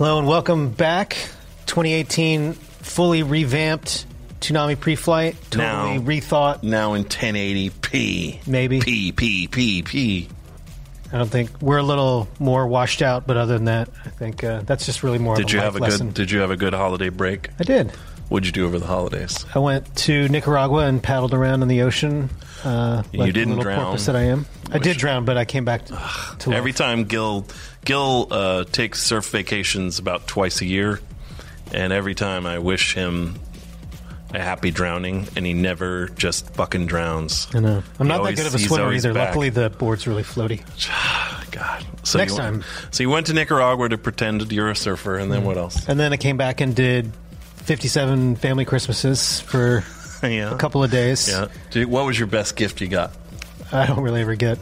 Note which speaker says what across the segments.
Speaker 1: Hello and welcome back. 2018 fully revamped Toonami pre-flight, totally
Speaker 2: Now-
Speaker 1: rethought.
Speaker 2: Now in 1080p.
Speaker 1: Maybe.
Speaker 2: P, P, P, P.
Speaker 1: I don't think we're a little more washed out, but other than that, I think uh, that's just really more
Speaker 2: Did
Speaker 1: of a
Speaker 2: you
Speaker 1: life
Speaker 2: have a
Speaker 1: lesson.
Speaker 2: good Did you have a good holiday break?
Speaker 1: I did.
Speaker 2: What'd you do over the holidays?
Speaker 1: I went to Nicaragua and paddled around in the ocean. Uh,
Speaker 2: You
Speaker 1: like
Speaker 2: didn't
Speaker 1: little
Speaker 2: drown?
Speaker 1: porpoise that I am. I did drown, but I came back to, to
Speaker 2: Every time Gill Gill uh, takes surf vacations about twice a year, and every time I wish him a happy drowning, and he never just fucking drowns.
Speaker 1: I know. I'm not that good of a swimmer either.
Speaker 2: back.
Speaker 1: Luckily, the board's really floaty.
Speaker 2: God. So
Speaker 1: Next
Speaker 2: you
Speaker 1: time.
Speaker 2: So you went to Nicaragua to pretend you're a surfer, and then what else?
Speaker 1: And then I came back and did 57 family Christmases for
Speaker 2: yeah.
Speaker 1: a couple of days.
Speaker 2: Yeah. Dude, what was your best gift you got?
Speaker 1: I don't really ever get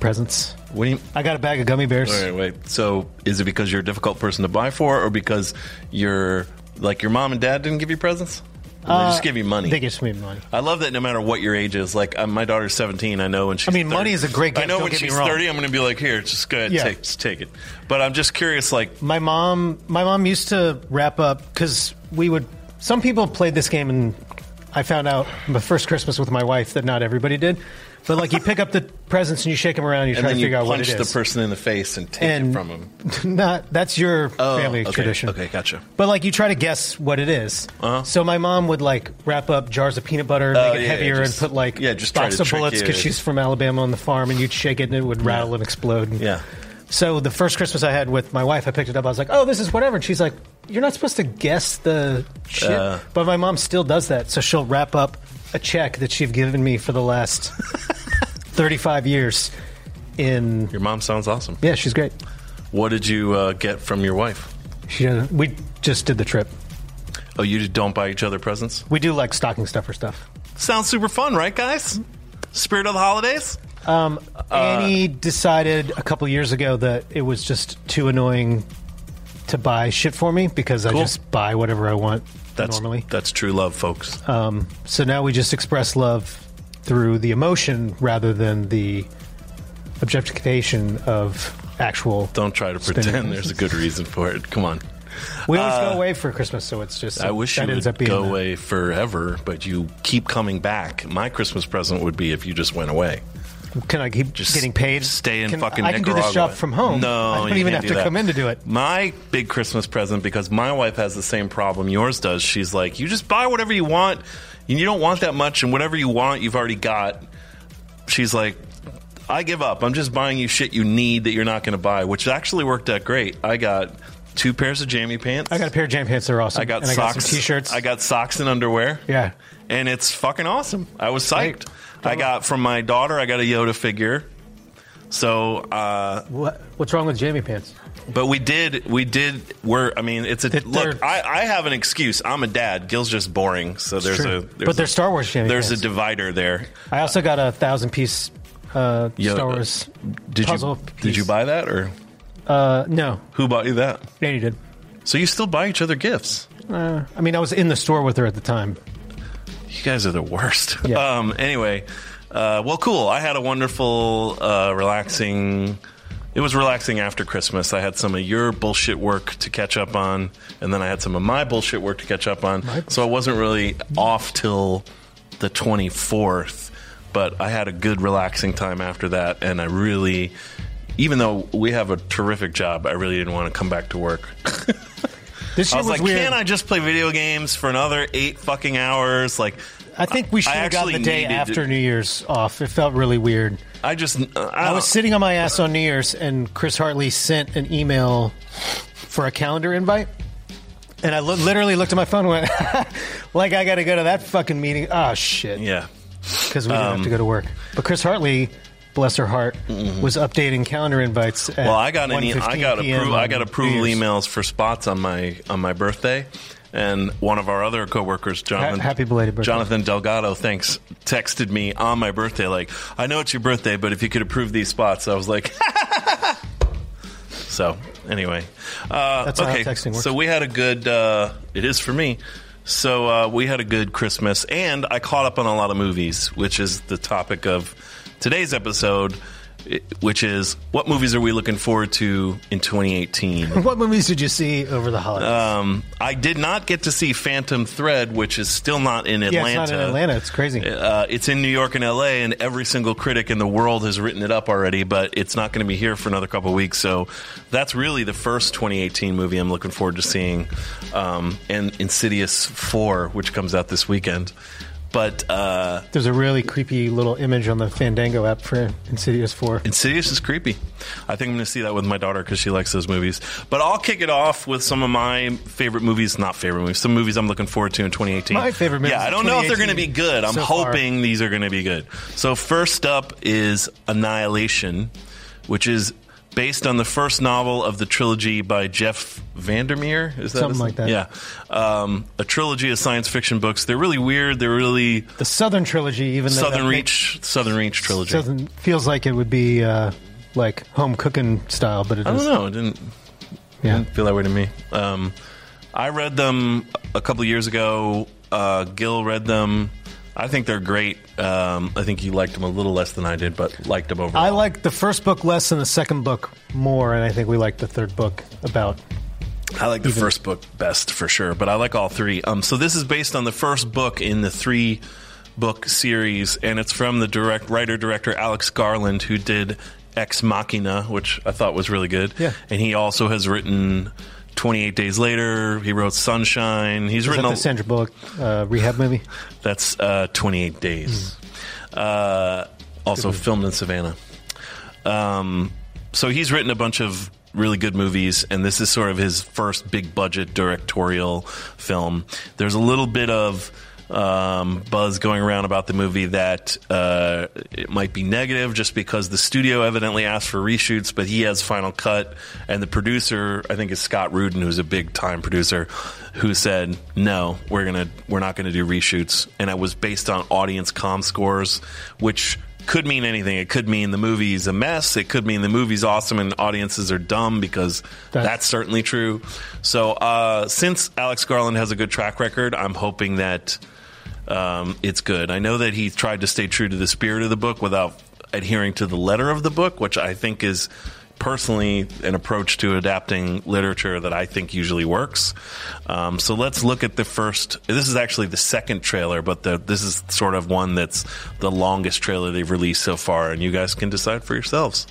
Speaker 1: presents.
Speaker 2: What do you?
Speaker 1: I got a bag of gummy bears.
Speaker 2: Wait, wait. So, is it because you're a difficult person to buy for, or because you're like your mom and dad didn't give you presents? Or they just give you money.
Speaker 1: They just me money.
Speaker 2: I love that no matter what your age is. Like uh, my daughter's 17. I know when she's.
Speaker 1: I mean,
Speaker 2: 30
Speaker 1: money is a great
Speaker 2: I
Speaker 1: gift,
Speaker 2: know
Speaker 1: don't
Speaker 2: when
Speaker 1: get me
Speaker 2: she's
Speaker 1: wrong.
Speaker 2: 30, I'm going to be like, here, just go ahead,
Speaker 1: Yeah.
Speaker 2: take, just take it. But I'm just curious, like,
Speaker 1: My mom, my mom used to wrap up because we would. Some people played this game, and I found out my first Christmas with my wife that not everybody did. But like, you pick up the presents and you shake them around, and you
Speaker 2: and
Speaker 1: try to
Speaker 2: you
Speaker 1: figure out what it is.
Speaker 2: punch the person in the face and take
Speaker 1: And-
Speaker 2: it from them.
Speaker 1: not that's your family
Speaker 2: okay,
Speaker 1: tradition.
Speaker 2: Okay, gotcha.
Speaker 1: But like, you try to guess what it is.
Speaker 2: Uh-huh.
Speaker 1: So my mom would like wrap up jars of peanut butter,
Speaker 2: Oh,
Speaker 1: make it
Speaker 2: yeah,
Speaker 1: heavier,
Speaker 2: just-
Speaker 1: and put like
Speaker 2: yeah, just
Speaker 1: box of bullets because she's from Alabama on the farm, and you'd shake it and it would rattle and explode. And-
Speaker 2: Yeah.
Speaker 1: So the first Christmas I had with my wife, I picked it up. I was like, "Oh, this is whatever," and she's like, "You're not supposed to guess the shit."
Speaker 2: Uh.
Speaker 1: but my mom still does that, so she'll wrap up a check that she's given me for the last 35 years. In
Speaker 2: Your mom sounds awesome.
Speaker 1: yeah, she's great.
Speaker 2: What did you uh, get from your wife?
Speaker 1: She doesn't. We just did the trip.
Speaker 2: Oh, you don't buy each other presents?
Speaker 1: We do like stocking stuffer stuff.
Speaker 2: Sounds super fun, right, guys? Spirit of the holidays?
Speaker 1: Um,
Speaker 2: Uh,
Speaker 1: Annie decided a couple years ago that it was just too annoying to buy shit for me because I
Speaker 2: Cool.
Speaker 1: just buy whatever I want
Speaker 2: That's
Speaker 1: normally.
Speaker 2: That's true love, folks.
Speaker 1: Um, so now we just express love through the emotion rather than the objectification of actual.
Speaker 2: Don't try to
Speaker 1: spending.
Speaker 2: pretend there's a good reason for it. Come on.
Speaker 1: We always go away for Christmas, so it's just.
Speaker 2: Uh, I wish
Speaker 1: that
Speaker 2: you
Speaker 1: ends
Speaker 2: would
Speaker 1: up being
Speaker 2: go away forever, but you keep coming back. My Christmas present would be if you just went away.
Speaker 1: Can I keep
Speaker 2: Just
Speaker 1: getting paid?
Speaker 2: Stay in
Speaker 1: Can-
Speaker 2: fucking
Speaker 1: I can do this
Speaker 2: Nicaragua.
Speaker 1: job from home.
Speaker 2: No,
Speaker 1: I don't even have
Speaker 2: do
Speaker 1: to
Speaker 2: that.
Speaker 1: come in to do it.
Speaker 2: My big Christmas present, because my wife has the same problem yours does. She's like, you just buy whatever you want, and you don't want that much, and whatever you want, you've already got. She's like, I give up. I'm just buying you shit you need that you're not going to buy, which actually worked out great. I got two pairs of jammy pants.
Speaker 1: I got a pair of jam pants. They're awesome.
Speaker 2: I got
Speaker 1: and
Speaker 2: socks.
Speaker 1: I got t-shirts.
Speaker 2: I got socks and underwear.
Speaker 1: Yeah.
Speaker 2: and it's fucking awesome. I was psyched.
Speaker 1: Great.
Speaker 2: I got from my daughter. I got a Yoda figure. So, uh,
Speaker 1: What, what's wrong with jammy pants?
Speaker 2: but we did, we did. We're, I mean, it's a
Speaker 1: they're-
Speaker 2: look. I, I have an excuse. I'm a dad. Gill's just boring. So there's
Speaker 1: true.
Speaker 2: a, there's
Speaker 1: But they're
Speaker 2: a-
Speaker 1: Star Wars jammy
Speaker 2: There's
Speaker 1: pants.
Speaker 2: a divider there.
Speaker 1: I also got a thousand piece uh,
Speaker 2: Yo-
Speaker 1: Star Wars
Speaker 2: Did
Speaker 1: puzzle.
Speaker 2: you
Speaker 1: piece.
Speaker 2: did you buy that or
Speaker 1: Uh, no,
Speaker 2: who bought you that?
Speaker 1: Danny did.
Speaker 2: So you still buy each other gifts.
Speaker 1: Uh, I mean, I was in the store with her at the time.
Speaker 2: You guys are the worst.
Speaker 1: Yeah.
Speaker 2: Um, anyway, uh, well, cool. I had a wonderful, uh, relaxing. It was relaxing after Christmas. I had some of your bullshit work to catch up on, and then I had some of my bullshit work to catch up on. So I wasn't really off till the 24th, but I had a good, relaxing time after that, and I really. Even though we have a terrific job, I really didn't want to come back to work.
Speaker 1: This
Speaker 2: I was
Speaker 1: was,
Speaker 2: like,
Speaker 1: weird.
Speaker 2: "Can I just play video games for another eight fucking hours?" Like,
Speaker 1: I think we should
Speaker 2: I
Speaker 1: have gotten the day after
Speaker 2: to-
Speaker 1: New Year's off. It felt really weird.
Speaker 2: I just uh, I,
Speaker 1: I was sitting on my ass on New Year's, and Chris Hartley sent an email for a calendar invite. And I lo- literally looked at my phone and went, like, I got to go to that fucking meeting. Oh, shit.
Speaker 2: yeah.
Speaker 1: Because we didn't
Speaker 2: Um,
Speaker 1: have to go to work. But Chris Hartley, bless her heart, was updating calendar invites.
Speaker 2: Mm-hmm. Well, I got an e-
Speaker 1: 1:15
Speaker 2: I got
Speaker 1: PM
Speaker 2: appro- I got approval emails for spots on my on my birthday, and one of our other coworkers, Jonathan,
Speaker 1: happy belated birthday.
Speaker 2: Jonathan Delgado, thanks, texted me on my birthday like, I know it's your birthday, but if you could approve these spots, I was like. So anyway, uh,
Speaker 1: That's how texting works.
Speaker 2: So we had a good. Uh, it is for me. So uh, we had a good Christmas, and I caught up on a lot of movies, which is the topic of today's episode. Which is what movies are we looking forward to in 2018?
Speaker 1: What movies did you see over the holidays?
Speaker 2: Um, I did not get to see Phantom Thread, which is still not in
Speaker 1: yeah,
Speaker 2: Atlanta.
Speaker 1: it's not in Atlanta. It's crazy.
Speaker 2: Uh, it's in New York and LA, and every single critic in the world has written it up already, but it's not going to be here for another couple of weeks. So that's really the first 2018 movie I'm looking forward to seeing, um, and Insidious 4, which comes out this weekend. But uh,
Speaker 1: There's a really creepy little image on the Fandango app for Insidious 4.
Speaker 2: Insidious is creepy. I think I'm going to see that with my daughter because she likes those movies. But I'll kick it off with some of my favorite movies, not favorite movies, some movies I'm looking forward to in 2018.
Speaker 1: My favorite movies
Speaker 2: Yeah, I don't know if they're going to be good. I'm
Speaker 1: so far.
Speaker 2: hoping these are going to be good. So first up is Annihilation, which is based on the first novel of the trilogy by Jeff Vandermeer. Is that
Speaker 1: Something like that.
Speaker 2: Yeah, um, a trilogy of science fiction books. They're really weird. They're really
Speaker 1: The Southern Trilogy, even though
Speaker 2: Southern Reach, Southern Reach trilogy.
Speaker 1: makes- Southern feels like it would be uh, like home cooking style, but it
Speaker 2: I
Speaker 1: is.
Speaker 2: don't know. It didn't
Speaker 1: Yeah.
Speaker 2: didn't feel that way to me. Um, I read them a couple of years ago. Uh, Gill read them. I think they're great. Um, I think you liked them a little less than I did, but liked them overall.
Speaker 1: I liked the first book less than the second book more, and I think we liked the third book about.
Speaker 2: I like the first book best for sure, but I like all three. Um, so this is based on the first book in the three book series, and it's from the direct writer director Alex Garland, who did Ex Machina, which I thought was really good.
Speaker 1: Yeah.
Speaker 2: and he also has written. 28 Days Later, he wrote Sunshine. He's
Speaker 1: Is
Speaker 2: written
Speaker 1: that
Speaker 2: a,
Speaker 1: the Sandra Bullock uh, rehab movie?
Speaker 2: That's uh, 28 days. Uh, also filmed in Savannah. Um, so he's written a bunch of really good movies, and this is sort of his first big budget directorial film. There's a little bit of um, buzz going around about the movie that uh, it might be negative just because the studio evidently asked for reshoots, but he has final cut, and the producer, I think, is Scott Rudin, who's a big time producer, who said no, we're gonna we're not gonna do reshoots, and it was based on audience com scores, which could mean anything. It could mean the movie's a mess. It could mean the movie's awesome and audiences are dumb because
Speaker 1: That's-
Speaker 2: that's, certainly true. So uh, since Alex Garland has a good track record, I'm hoping that um, it's good. I know that he tried to stay true to the spirit of the book without adhering to the letter of the book, which I think is personally an approach to adapting literature that I think usually works. Um, so let's look at the first. This is actually the second trailer, but the, this is sort of one that's the longest trailer they've released so far, and you guys can decide for yourselves.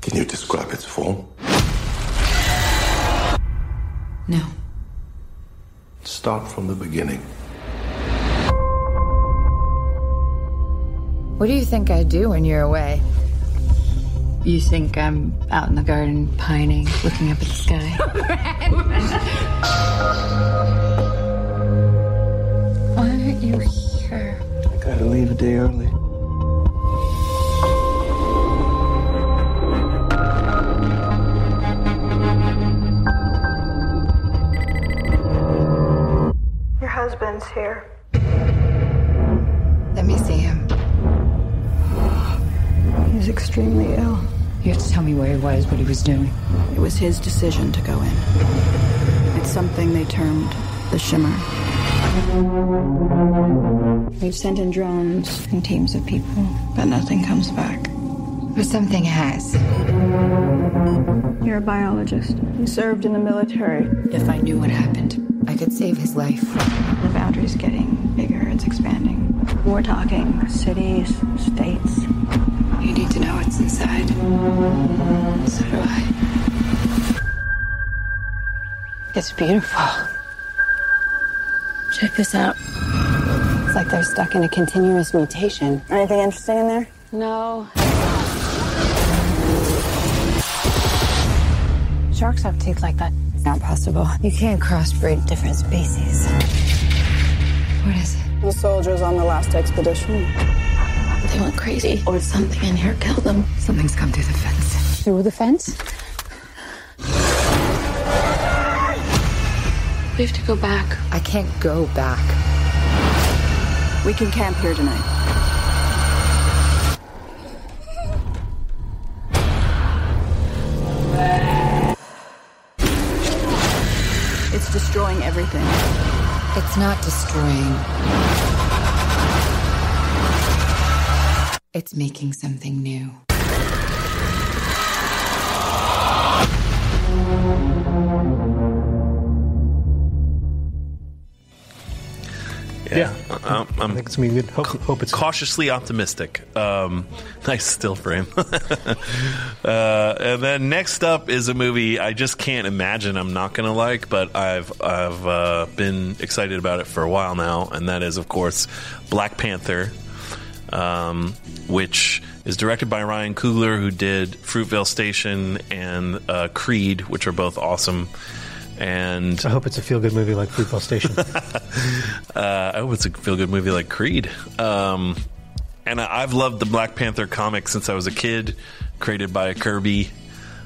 Speaker 3: Can you describe its form?
Speaker 4: No.
Speaker 3: Start from the beginning.
Speaker 4: What do you think I do when you're away?
Speaker 5: You think I'm out in the garden pining, looking up at the sky?
Speaker 4: Why aren't you here?
Speaker 6: I gotta leave a day early.
Speaker 7: Husband's here.
Speaker 4: Let me see him.
Speaker 7: He's extremely ill.
Speaker 5: You have to tell me where he was, what he was doing.
Speaker 7: It was his decision to go in. It's something they termed the shimmer. We've sent in drones and teams of people, but nothing comes back.
Speaker 4: But something has.
Speaker 7: You're a biologist. You served in the military.
Speaker 5: If I knew what happened.
Speaker 4: I could save his life.
Speaker 7: The boundary's getting bigger, it's expanding. We're talking cities, states.
Speaker 4: You need to know what's inside. So do I.
Speaker 5: It's beautiful.
Speaker 8: Check this out.
Speaker 5: It's like they're stuck in a continuous mutation.
Speaker 7: Anything interesting in there?
Speaker 5: No. Sharks have teeth like that.
Speaker 7: It's not possible. You can't crossbreed different species.
Speaker 5: What is it?
Speaker 7: The soldiers on the last expedition.
Speaker 4: They went crazy, or something in here killed them.
Speaker 5: Something's come through the fence.
Speaker 7: Through the fence?
Speaker 4: We have to go back.
Speaker 5: I can't go back.
Speaker 7: We can camp here tonight. It's
Speaker 5: not destroying. It's making something new.
Speaker 1: Yeah.
Speaker 2: Um,
Speaker 1: I
Speaker 2: I'm
Speaker 1: think it's gonna be good. Hope, hope it's
Speaker 2: cautiously optimistic. Um, nice still frame. uh, and then next up is a movie I just can't imagine I'm not going to like, but I've I've uh, been excited about it for a while now, and that is of course Black Panther, um, which is directed by Ryan Coogler, who did Fruitvale Station and uh, Creed, which are both awesome. And
Speaker 1: I hope it's a feel good movie like Football Station.
Speaker 2: uh, I hope it's a feel good movie like Creed. Um, and I, I've loved the Black Panther comic since I was a kid, created by Kirby.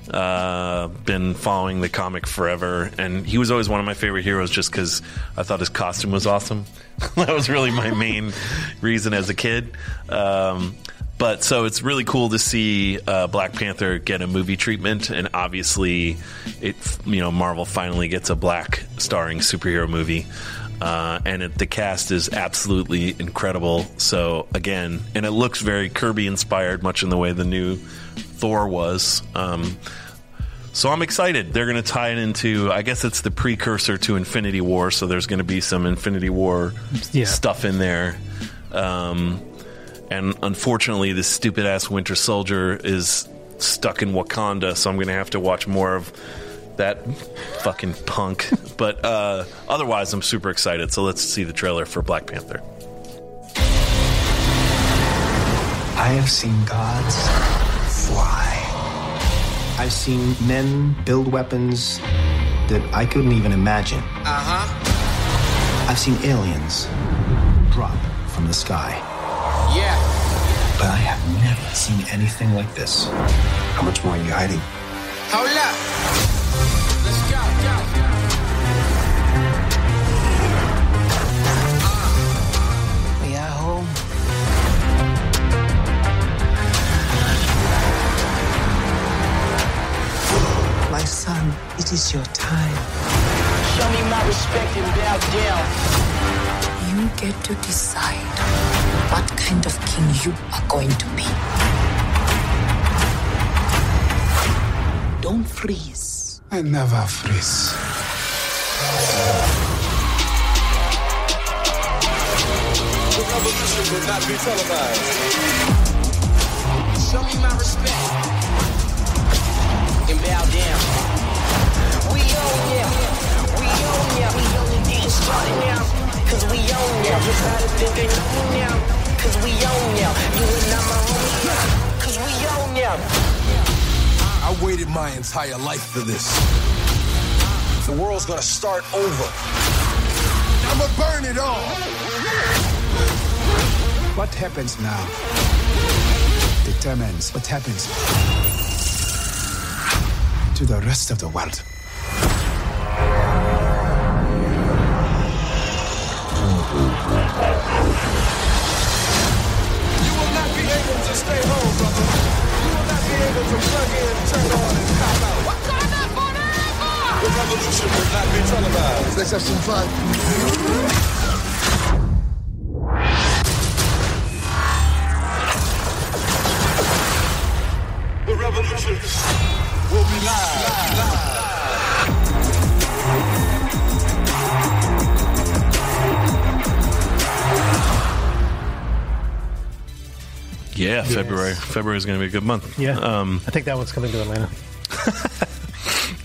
Speaker 2: Uh, been following the comic forever, and he was always one of my favorite heroes just because I thought his costume was awesome. that was really my main reason as a kid. Um, but so it's really cool to see uh, Black Panther get a movie treatment, and obviously, it you know Marvel finally gets a black starring superhero movie, uh, and it, the cast is absolutely incredible. So again, and it looks very Kirby inspired, much in the way the new Thor was. Um, so I'm excited. They're going to tie it into, I guess it's the precursor to Infinity War. So there's going to be some Infinity War
Speaker 1: Yeah.
Speaker 2: stuff in there. Um, and unfortunately, this stupid ass Winter Soldier is stuck in Wakanda. So I'm going to have to watch more of that fucking punk. but uh, otherwise, I'm super excited. So let's see the trailer for Black Panther.
Speaker 6: I have seen gods fly. I've seen men build weapons that I couldn't even imagine. Uh huh. I've seen aliens drop from the sky. Yeah. But I have never seen anything like this. How much more are you hiding?
Speaker 8: Hold up. Let's go, go.
Speaker 6: We are home. My son, it is your time.
Speaker 8: Show me my respect and bow down.
Speaker 5: You get to decide what kind of king you are going to be. Don't freeze.
Speaker 6: I never freeze.
Speaker 8: The revolution will not be televised. Show me my respect and bow down. We own ya. We own ya. We only getting started now. Cause we own ya. Just gotta think they know now. Cause we own ya. You and I'm a homie. yeah. Cause we own ya.
Speaker 9: I waited my entire life for this. The world's gonna start over. I'ma burn it all.
Speaker 6: What happens now determines what happens to the rest of the world.
Speaker 9: Stay home, brother. You will not be able to plug in, turn on, and cop out. Wakanda forever! The revolution will not be televised. Let's have some fun.
Speaker 2: Yeah, February. February is going to be a good month.
Speaker 1: yeah.
Speaker 2: Um,
Speaker 1: I think that one's coming to Atlanta.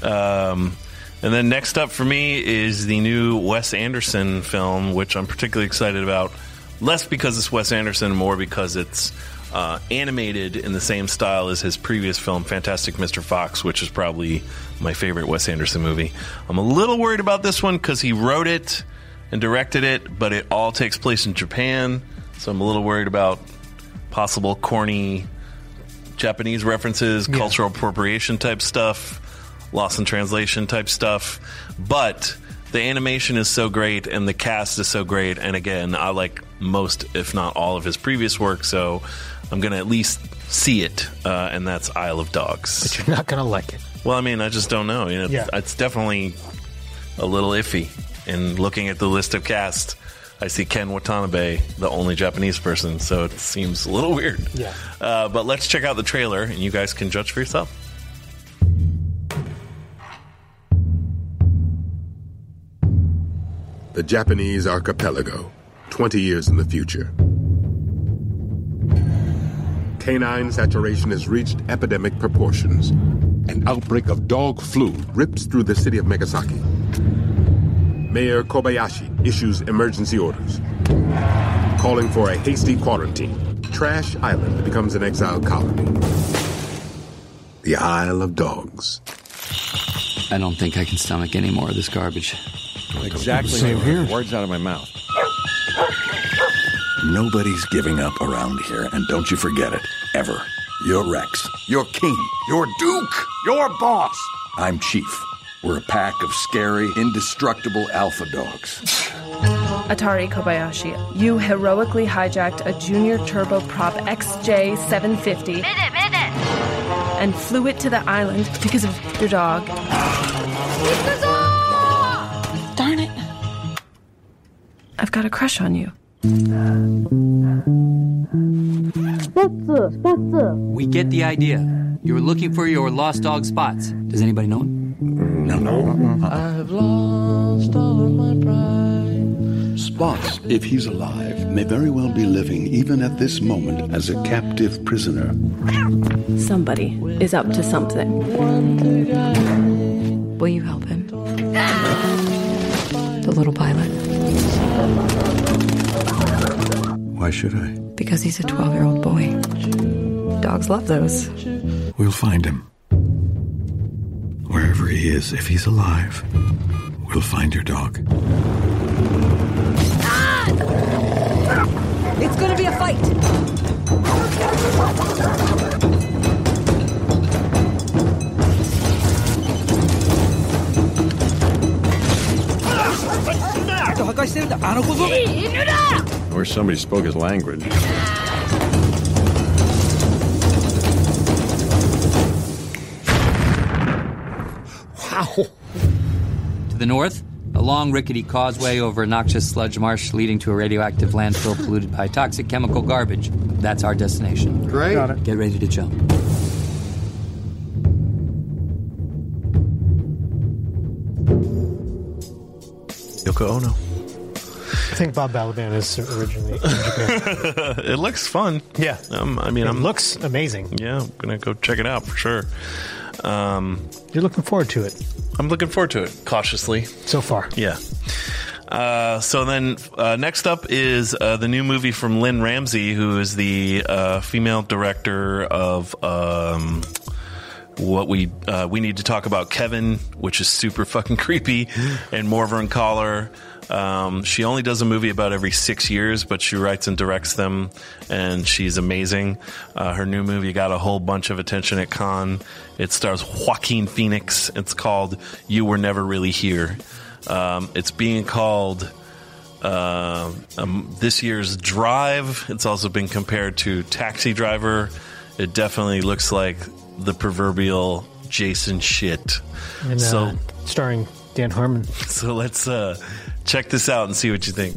Speaker 2: Um, and then next up for me is the new Wes Anderson film, which I'm particularly excited about, less because it's Wes Anderson, more because it's uh, animated in the same style as his previous film, Fantastic Mr. Fox, which is probably my favorite Wes Anderson movie. I'm a little worried about this one because he wrote it and directed it, but it all takes place in Japan, so I'm a little worried about possible corny Japanese references,
Speaker 1: Yeah.
Speaker 2: cultural appropriation type stuff, loss in translation type stuff. But the animation is so great and the cast is so great. And again, I like most, if not all, of his previous work. So I'm going to at least see it. Uh, and that's Isle of Dogs.
Speaker 1: But you're not going to like it.
Speaker 2: Well, I mean, I just don't know. You know,
Speaker 1: Yeah.
Speaker 2: It's definitely a little iffy. And looking at the list of cast, I see Ken Watanabe, the only Japanese person, so it seems a little weird.
Speaker 1: Yeah.
Speaker 2: Uh, but let's check out the trailer, and you guys can judge for yourself.
Speaker 10: The Japanese archipelago, 20 years in the future. Canine saturation has reached epidemic proportions. An outbreak of dog flu rips through the city of Megasaki. Mayor Kobayashi issues emergency orders, calling for a hasty quarantine. Trash Island becomes an exile colony. The Isle of Dogs.
Speaker 11: I don't think I can stomach any more of this garbage.
Speaker 12: Exactly.
Speaker 11: Same here.
Speaker 12: Words out of my mouth.
Speaker 13: Nobody's giving up around here, and don't you forget it, ever. You're Rex. You're king. You're duke. You're boss. I'm chief. We're a pack of scary, indestructible alpha dogs.
Speaker 14: Atari Kobayashi, you heroically hijacked a junior turboprop XJ750 and flew it to the island because of your dog. Darn it. I've got a crush on you.
Speaker 11: We get the idea. You were looking for your lost dog spots. Does anybody know him? Mm.
Speaker 13: No, no.
Speaker 9: I've lost all of my pride.
Speaker 13: Spots, if he's alive, may very well be living, even at this moment, as a captive prisoner.
Speaker 14: Somebody is up to something.
Speaker 4: Will you help him? The little pilot.
Speaker 13: Why should I?
Speaker 4: Because he's a 12 year old boy. Dogs love those.
Speaker 13: We'll find him. Wherever he is, if he's alive, we'll find your dog. Ah!
Speaker 15: It's gonna be a fight. Ah!
Speaker 12: I wish somebody spoke his language.
Speaker 11: Wow. To the north, a long rickety causeway over a noxious sludge marsh leading to a radioactive landfill polluted by toxic chemical garbage. That's our destination.
Speaker 16: Great. Got
Speaker 11: it. Get ready to jump.
Speaker 2: Yoko Ono.
Speaker 1: I think Bob Balaban is originally
Speaker 2: it looks fun.
Speaker 1: Yeah.
Speaker 2: Um, I mean,
Speaker 1: It
Speaker 2: I'm
Speaker 1: looks amazing.
Speaker 2: Yeah, I'm gonna go check it out for sure. Um,
Speaker 1: You're looking forward to it
Speaker 2: I'm looking forward to it cautiously.
Speaker 1: so far.
Speaker 2: Yeah. Uh, so then, uh, next up is uh, the new movie from Lynne Ramsay, who is the uh, female director of um, what we uh, we need to talk about Kevin, which is super fucking creepy, and Morvern Callar. Um, she only does a movie about every six years, but she writes and directs them, and she's amazing. Uh, her new movie got a whole bunch of attention at Cannes. It stars Joaquin Phoenix. It's called "You Were Never Really Here." Um, it's being called uh, um, this year's Drive. It's also been compared to Taxi Driver. It definitely looks like the proverbial Jason shit.
Speaker 1: And, uh,
Speaker 2: so,
Speaker 1: starring Dan Harmon.
Speaker 2: so let's uh, check this out and see what you think.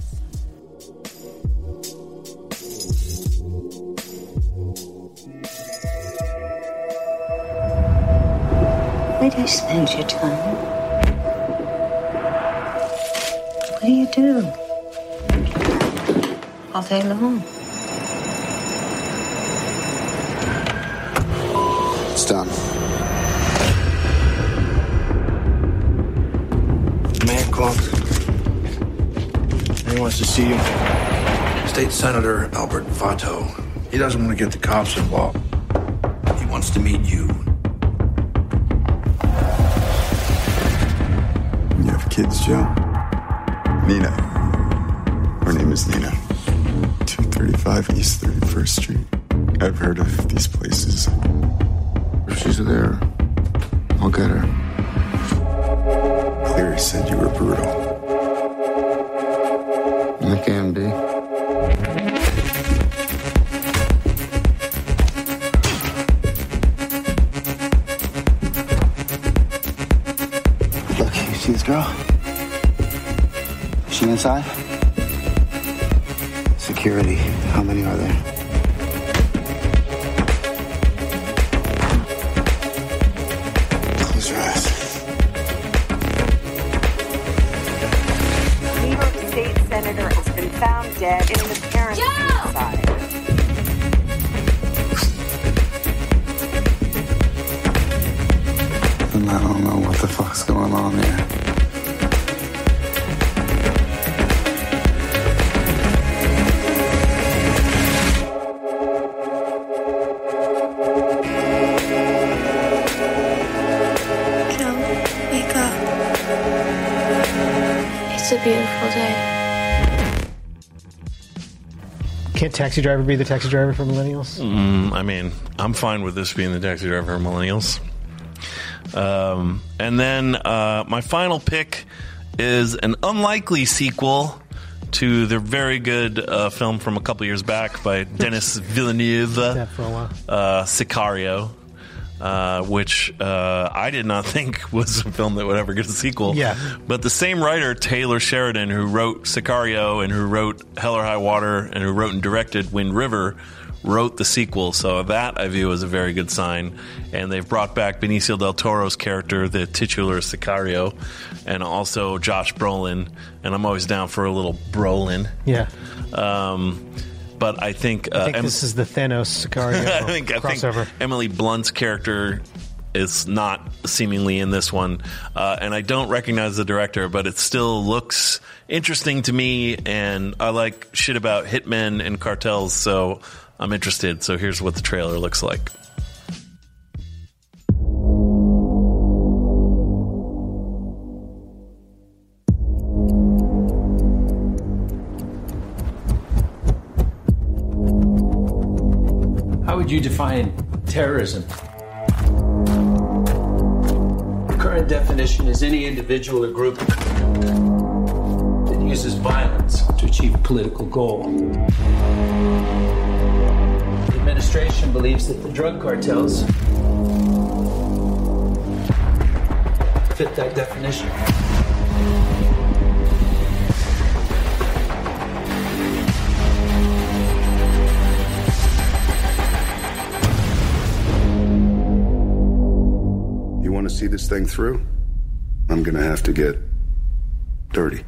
Speaker 17: Where do you spend your time? What do you do? All day long.
Speaker 6: Wants to see you.
Speaker 3: State Senator Albert Votto. He doesn't want to get the cops involved. He wants to meet you.
Speaker 15: You have kids, Joe? Nina. Her name is Nina. 235 East 31st Street. I've heard of these places.
Speaker 3: If she's there,
Speaker 16: Security. How many are there?
Speaker 1: Taxi Driver be the taxi driver for millennials?
Speaker 2: Mm, I mean, I'm fine with this being the taxi driver for millennials. Um, and then uh, my final pick is an unlikely sequel to the very good uh, film from a couple years back by Denis Villeneuve,
Speaker 1: That for a while.
Speaker 2: uh, Sicario. Uh, which uh, I did not think was a film that would ever get a sequel.
Speaker 1: Yeah.
Speaker 2: But the same writer, Taylor Sheridan, who wrote Sicario and who wrote Hell or High Water and who wrote and directed Wind River, wrote the sequel. So that I view as a very good sign. And they've brought back Benicio del Toro's character, the titular Sicario, and also Josh Brolin. And I'm always down for a little Brolin.
Speaker 1: Yeah.
Speaker 2: Um, but I think, uh,
Speaker 1: I think
Speaker 2: Em-
Speaker 1: this is the Thanos Sicario
Speaker 2: I think I think
Speaker 1: crossover.
Speaker 2: Emily Blunt's character is not seemingly in this one, uh, and I don't recognize the director, but it still looks interesting to me, and I like shit about hitmen and cartels, so I'm interested. So here's what the trailer looks like.
Speaker 18: You define terrorism? The current definition is any individual or group that uses violence to achieve a political goal. The administration believes that the drug cartels fit that definition.
Speaker 15: See this thing through? I'm gonna have to get dirty.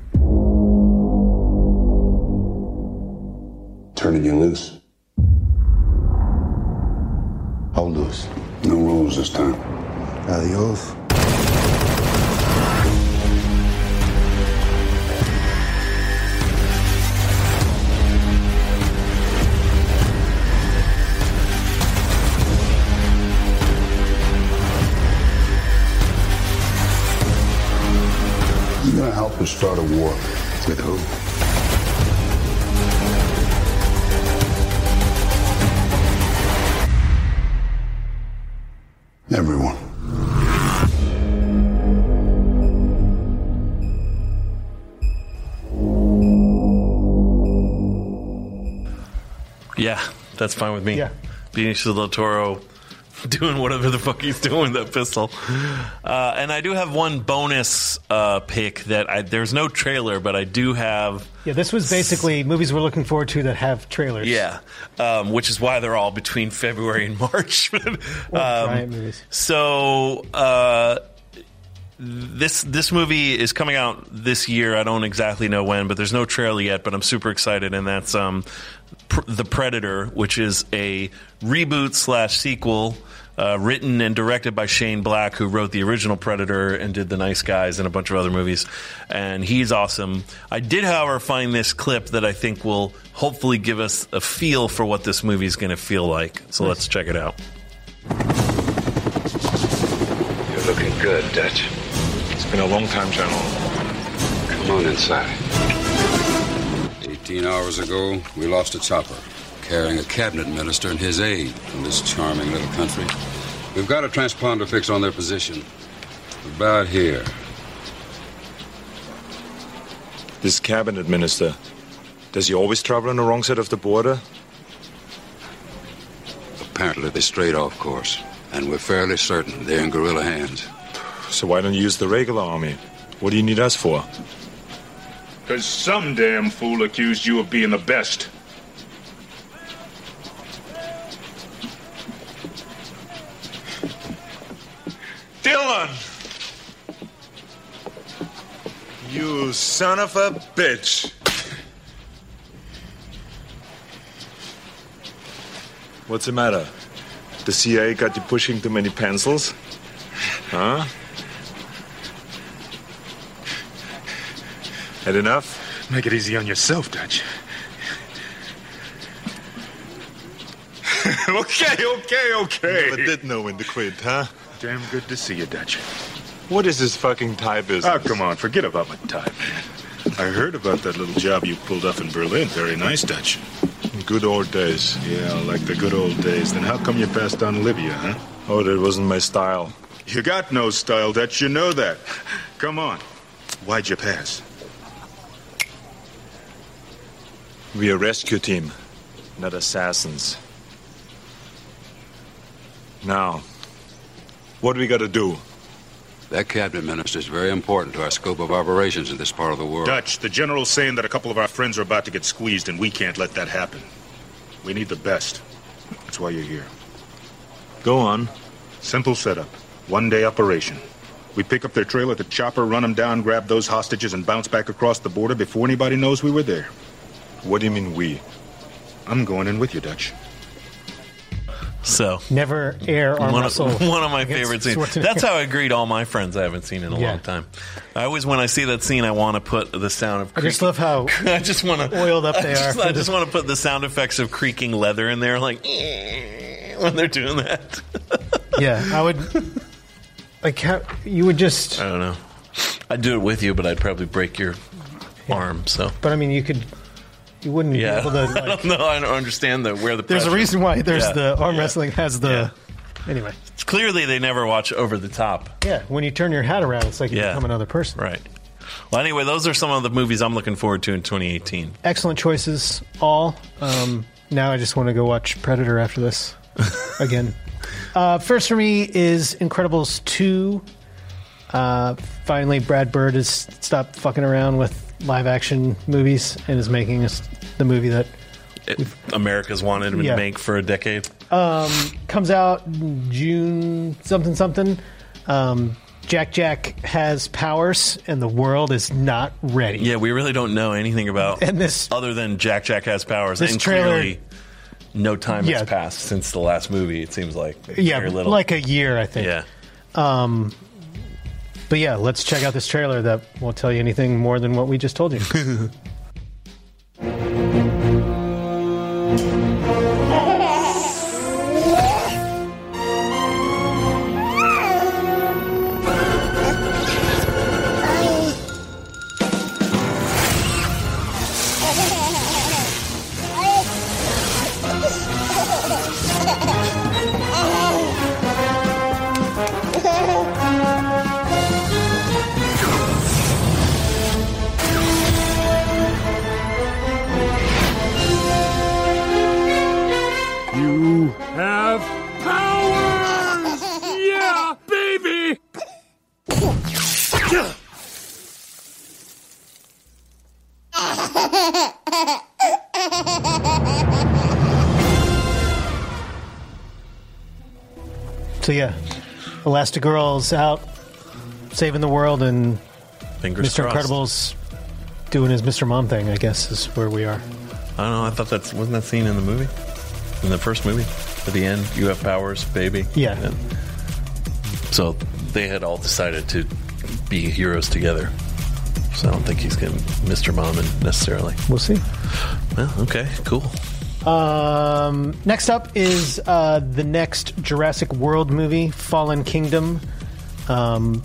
Speaker 3: Turning you loose. How loose?
Speaker 15: No rules this time.
Speaker 16: Adios.
Speaker 15: You're gonna help us start a war. With who? Everyone.
Speaker 2: Yeah, that's fine with me.
Speaker 1: Yeah.
Speaker 2: Benicio del Toro doing whatever the fuck he's doing with that pistol. Uh, and I do have one bonus uh, pick that I, there's no trailer, but I do have.
Speaker 1: Yeah, this was basically movies we're looking forward to that have trailers.
Speaker 2: Yeah, um, which is why they're all between February and March. um,
Speaker 1: movies.
Speaker 2: So uh, this this movie is coming out this year. I don't exactly know when, but there's no trailer yet. But I'm super excited, and that's um, pr- the Predator, which is a reboot slash sequel Uh, written and directed by Shane Black, who wrote the original Predator and did The Nice Guys and a bunch of other movies. And he's awesome. I did, however, find this clip that I think will hopefully give us a feel for what this movie is going to feel like. So let's check it out.
Speaker 19: You're looking good, Dutch. It's been a long time, General. Come on inside.
Speaker 20: 18 hours ago, we lost a chopper carrying a cabinet minister and his aide from this charming little country. We've got a transponder fix on their position. About here.
Speaker 19: This cabinet minister, does he always travel on the wrong side of the border?
Speaker 20: Apparently, they strayed off course, and we're fairly certain they're in guerrilla hands.
Speaker 19: So why don't you use the regular army? What do you need us for?
Speaker 21: Because some damn fool accused you of being the best.
Speaker 19: Dillon! You son of a bitch! What's the matter? The CIA got you pushing too many pencils? Huh? Had enough?
Speaker 21: Make it easy on yourself, Dutch.
Speaker 19: okay, okay, okay. You never did know when to quit, huh?
Speaker 21: Damn good to see you, Dutch.
Speaker 19: What is this fucking tie business?
Speaker 21: Oh, come on, forget about my tie, man. I heard about that little job you pulled off in Berlin. Very nice, Dutch.
Speaker 19: Good old days.
Speaker 21: Yeah, like the good old days. Then how come you passed on Libya, huh?
Speaker 19: Oh, that wasn't my style.
Speaker 21: You got no style, Dutch. You know that. Come on. Why'd you pass?
Speaker 19: We're a rescue team, not assassins. Now, what do we got to do?
Speaker 20: That cabinet minister is very important to our scope of operations in this part of the world.
Speaker 21: Dutch, the general's saying that a couple of our friends are about to get squeezed, and we can't let that happen. We need the best. That's why you're here.
Speaker 19: Go on.
Speaker 21: Simple setup. One day operation. We pick up their trail at the chopper, run them down, grab those hostages, and bounce back across the border before anybody knows we were there.
Speaker 19: What do you mean we?
Speaker 21: I'm going in with you, Dutch.
Speaker 2: So
Speaker 1: Never air arm
Speaker 2: one,
Speaker 1: wrestle.
Speaker 2: of, one of my favorite scenes. That's how I greet all my friends I haven't seen in a
Speaker 1: Yeah.
Speaker 2: long time. I always, when I see that scene, I want to put the sound of.
Speaker 1: I just love how
Speaker 2: I just want to
Speaker 1: oiled up
Speaker 2: I
Speaker 1: they
Speaker 2: just,
Speaker 1: are.
Speaker 2: I just want to put the sound effects of creaking leather in there, like when they're doing that.
Speaker 1: yeah, I would. Like how you would just.
Speaker 2: I don't know. I'd do it with you, but I'd probably break your arm. So
Speaker 1: But I mean, you could. You wouldn't
Speaker 2: yeah,
Speaker 1: be able to.
Speaker 2: I
Speaker 1: Like,
Speaker 2: don't know. I don't understand the where the.
Speaker 1: there's a
Speaker 2: pressure-
Speaker 1: reason why there's
Speaker 2: Yeah.
Speaker 1: the arm
Speaker 2: Yeah.
Speaker 1: wrestling has the. Anyway,
Speaker 2: It's clearly they never watch over the top.
Speaker 1: yeah. When you turn your hat around, it's like you
Speaker 2: Yeah.
Speaker 1: become another person.
Speaker 2: Right. Well, anyway, those are some of the movies I'm looking forward to in 2018.
Speaker 1: Excellent choices, all. Um, now I just want to go watch Predator after this again. Uh, first for me is Incredibles 2. Uh, finally, Brad Bird has stopped fucking around with live action movies and is making us the movie that
Speaker 2: It, America's wanted him
Speaker 1: Yeah.
Speaker 2: to make for a decade.
Speaker 1: um, comes out June something something. Um, Jack Jack has powers and the world is not ready.
Speaker 2: Yeah, we really don't know anything about
Speaker 1: And this-
Speaker 2: other than Jack Jack has powers.
Speaker 1: This
Speaker 2: and
Speaker 1: trailer-
Speaker 2: clearly, no time
Speaker 1: Yeah.
Speaker 2: has passed since the last movie. It seems like
Speaker 1: Yeah,
Speaker 2: very little.
Speaker 1: like a year, I think.
Speaker 2: yeah.
Speaker 1: Um, but yeah, let's check out this trailer that won't tell you anything more than what we just told you.
Speaker 9: You
Speaker 1: so yeah, Elastigirl's out saving the world, and
Speaker 2: Fingers
Speaker 1: Mr.
Speaker 2: crossed.
Speaker 1: Incredible's doing his Mr. Mom thing. I guess is where we are.
Speaker 2: I don't know. I thought that's wasn't that scene in the movie, in the first movie. at the end. You have powers, baby.
Speaker 1: Yeah.
Speaker 2: And so they had all decided to be heroes together. So I don't think he's getting Mr. Mom in necessarily.
Speaker 1: We'll see.
Speaker 2: Well, okay, cool.
Speaker 1: Um, next up is uh, the next Jurassic World movie, Fallen Kingdom. Um,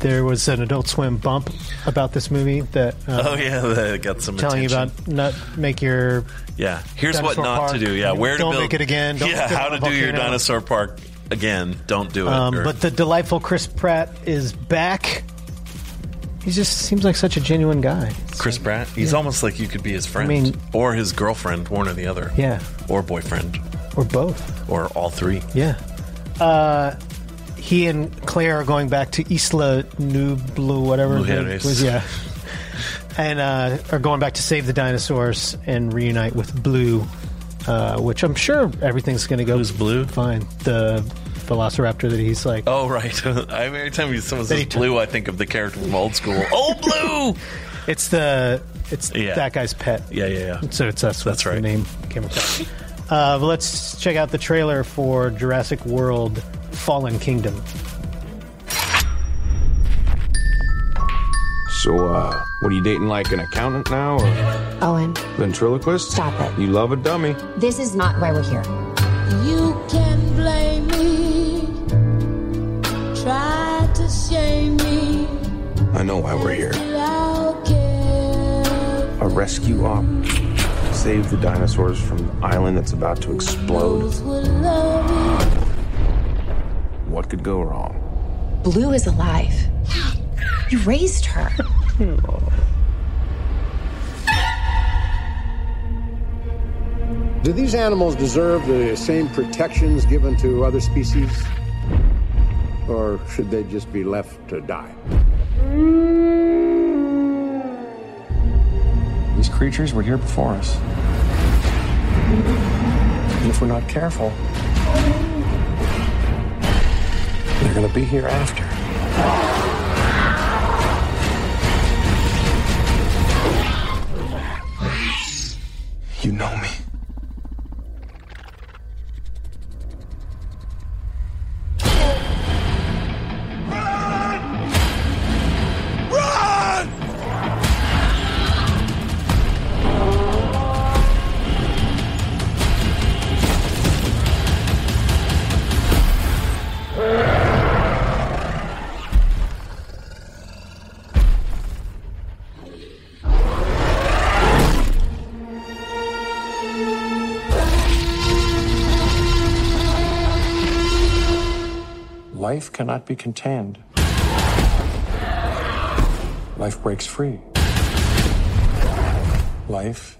Speaker 1: there was an Adult Swim bump about this movie that. Uh,
Speaker 2: oh yeah, that got some
Speaker 1: telling
Speaker 2: attention.
Speaker 1: you about not make your
Speaker 2: Yeah, here's what not to do. Yeah, where to
Speaker 1: Don't
Speaker 2: build
Speaker 1: make it again. Don't
Speaker 2: yeah, how to do your dinosaur park again. Don't do it.
Speaker 1: Um,
Speaker 2: or-
Speaker 1: but the delightful Chris Pratt is back. He just seems like such a genuine guy.
Speaker 2: Chris Pratt, he's
Speaker 1: Yeah.
Speaker 2: almost like you could be his friend
Speaker 1: mean-
Speaker 2: or his girlfriend, one or the other.
Speaker 1: Yeah.
Speaker 2: or boyfriend,
Speaker 1: Or both.
Speaker 2: or all three.
Speaker 1: Yeah. Uh, he and Claire are going back to Isla Nublar, whatever. it
Speaker 2: Mujeres.
Speaker 1: was, yeah. And uh, are going back to save the dinosaurs and reunite with Blue, uh, which I'm sure everything's going to go
Speaker 2: Who's Blue?
Speaker 1: fine. The Velociraptor that he's like.
Speaker 2: Oh right. I, every time someone
Speaker 1: That
Speaker 2: says
Speaker 1: he t-
Speaker 2: blue, I think of the character from old school. Oh, blue.
Speaker 1: It's the it's
Speaker 2: Yeah.
Speaker 1: that guy's pet.
Speaker 2: Yeah, yeah, yeah.
Speaker 1: So it's that's,
Speaker 2: That's right.
Speaker 1: The name came across. Uh, but let's check out the trailer for Jurassic World: Fallen Kingdom.
Speaker 22: So, uh, what are you dating like an accountant now or
Speaker 23: Owen,
Speaker 22: ventriloquist?
Speaker 23: Stop it.
Speaker 22: You love a dummy.
Speaker 23: this is not why we're here.
Speaker 24: You
Speaker 22: I know why we're here. A rescue op. Save the dinosaurs from the island that's about to explode.
Speaker 24: Those will love me.
Speaker 22: What could go wrong?
Speaker 23: Blue is alive. You raised her.
Speaker 25: Do these animals deserve the same protections given to other species? Or should they just be left to die?
Speaker 22: These creatures were here before us. And if we're not careful, they're gonna be here after. You know me. Life cannot be contained. Life breaks free. Life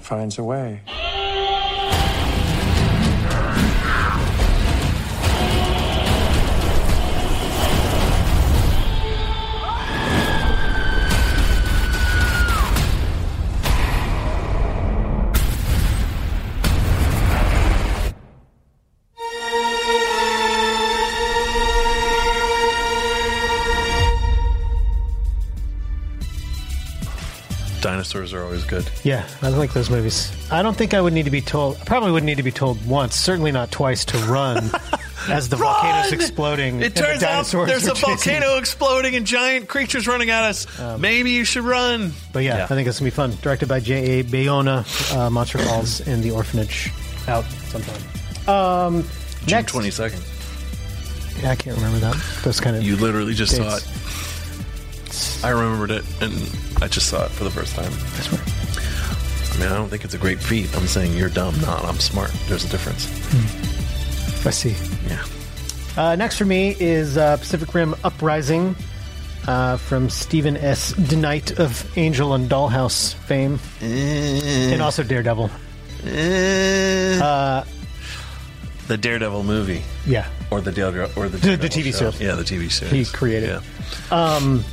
Speaker 22: finds a way.
Speaker 2: Dinosaurs are always good.
Speaker 1: Yeah, I like those movies. I don't think I would need to be told. I probably wouldn't need to be told once, certainly not twice, to run as the volcano's exploding.
Speaker 2: It
Speaker 1: and the
Speaker 2: turns out there's a
Speaker 1: chasing-
Speaker 2: volcano exploding and giant creatures running at us. Maybe you should run.
Speaker 1: But yeah, I think it's gonna be fun. Directed by J. A. Bayona, uh, Monster Calls, and The Orphanage, out sometime. Um,
Speaker 2: June twenty second.
Speaker 1: yeah, I can't remember that. Those kind of
Speaker 2: You literally just saw it. I remembered it, and I just saw it for the first time.
Speaker 1: That's right.
Speaker 2: I mean, I don't think it's a great feat. I'm saying you're dumb, not I'm smart. There's a difference.
Speaker 1: I see.
Speaker 2: Yeah.
Speaker 1: Uh, next for me is uh, Pacific Rim Uprising uh, from Stephen S. DeKnight of Angel and Dollhouse fame, and also Daredevil. Uh,
Speaker 2: The Daredevil movie.
Speaker 1: Yeah.
Speaker 2: Or the Daredevil or the,
Speaker 1: The- the TV
Speaker 2: show.
Speaker 1: series.
Speaker 2: Yeah, the TV series.
Speaker 1: He created.
Speaker 2: Yeah.
Speaker 1: Um,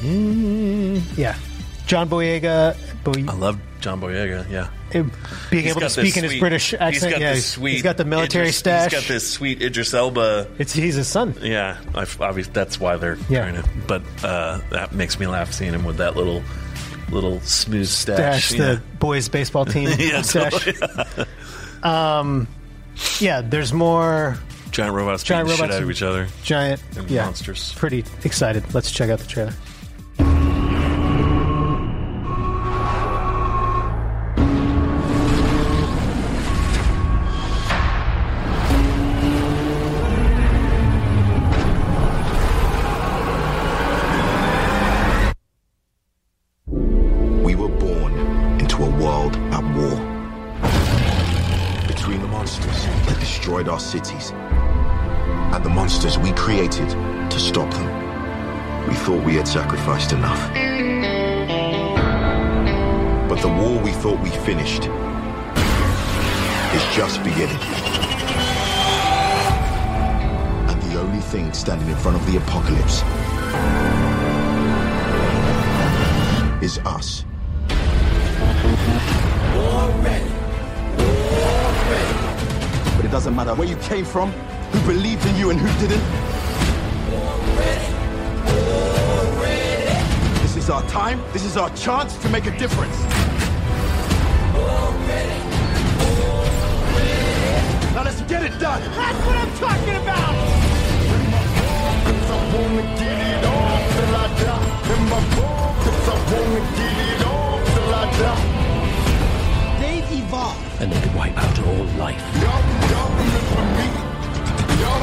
Speaker 1: mm, yeah, John Boyega. Boy,
Speaker 2: I love John Boyega. Yeah.
Speaker 1: being
Speaker 2: He's
Speaker 1: able to speak in his British accent.
Speaker 2: He's got
Speaker 1: yeah,
Speaker 2: this sweet.
Speaker 1: he's got the military
Speaker 2: Idris,
Speaker 1: stash.
Speaker 2: He's got this sweet Idris Elba.
Speaker 1: It's he's his son.
Speaker 2: Yeah, I've, obviously that's why they're
Speaker 1: Yeah.
Speaker 2: trying to. But uh, that makes me laugh seeing him with that little little smooth
Speaker 1: Dash,
Speaker 2: stash.
Speaker 1: the boys baseball team
Speaker 2: yeah,
Speaker 1: stash.
Speaker 2: totally.
Speaker 1: Um, yeah, there's more
Speaker 2: giant robots
Speaker 1: Giant robots
Speaker 2: shit out of each other.
Speaker 1: giant
Speaker 2: And
Speaker 1: yeah,
Speaker 2: monsters.
Speaker 1: Pretty excited. Let's check out the trailer.
Speaker 26: Cities and the monsters we created to stop them, we thought we had sacrificed enough. But the war we thought we finished is just beginning. And the only thing standing in front of the apocalypse is us. But it doesn't matter where you came from, who believed in you and who didn't. This is our time. This is our chance to make a difference. Now let's get it done. That's what I'm talking about.
Speaker 9: They've evolved.
Speaker 25: and they could wipe out all life.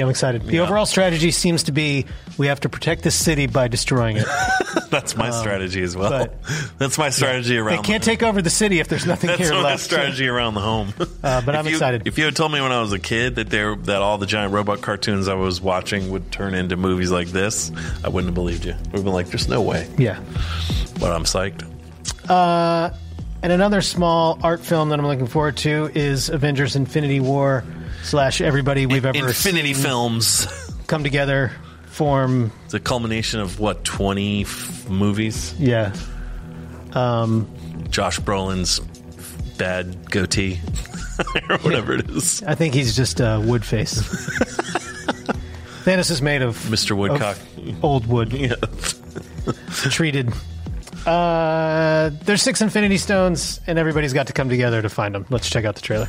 Speaker 1: Yeah, I'm excited. The overall strategy seems to be we have to protect the city by destroying it.
Speaker 2: That's my
Speaker 1: Um,
Speaker 2: strategy as well. That's my strategy
Speaker 1: They
Speaker 2: around.
Speaker 1: They can't take over the city if there's nothing
Speaker 2: That's
Speaker 1: here
Speaker 2: my
Speaker 1: left.
Speaker 2: strategy around the home.
Speaker 1: Uh, but I'm
Speaker 2: you-
Speaker 1: excited.
Speaker 2: If you had told me when I was a kid that there that all the giant robot cartoons I was watching would turn into movies like this, I wouldn't have believed you. We've been like, there's no way.
Speaker 1: Yeah.
Speaker 2: But I'm psyched.
Speaker 1: Uh, and another small art film that I'm looking forward to is Avengers: Infinity War slash everybody we've ever
Speaker 2: Infinity
Speaker 1: seen
Speaker 2: Films.
Speaker 1: come together, form.
Speaker 2: It's a culmination of what twenty f- movies.
Speaker 1: Yeah. Um,
Speaker 2: Josh Brolin's bad goatee, or whatever it is.
Speaker 1: I think he's just uh, wood face. Thanos is made of
Speaker 2: Mr. Woodcock.
Speaker 1: of old wood,
Speaker 2: Yeah.
Speaker 1: treated. Uh, there's six Infinity Stones, and everybody's got to come together to find them. Let's check out the trailer.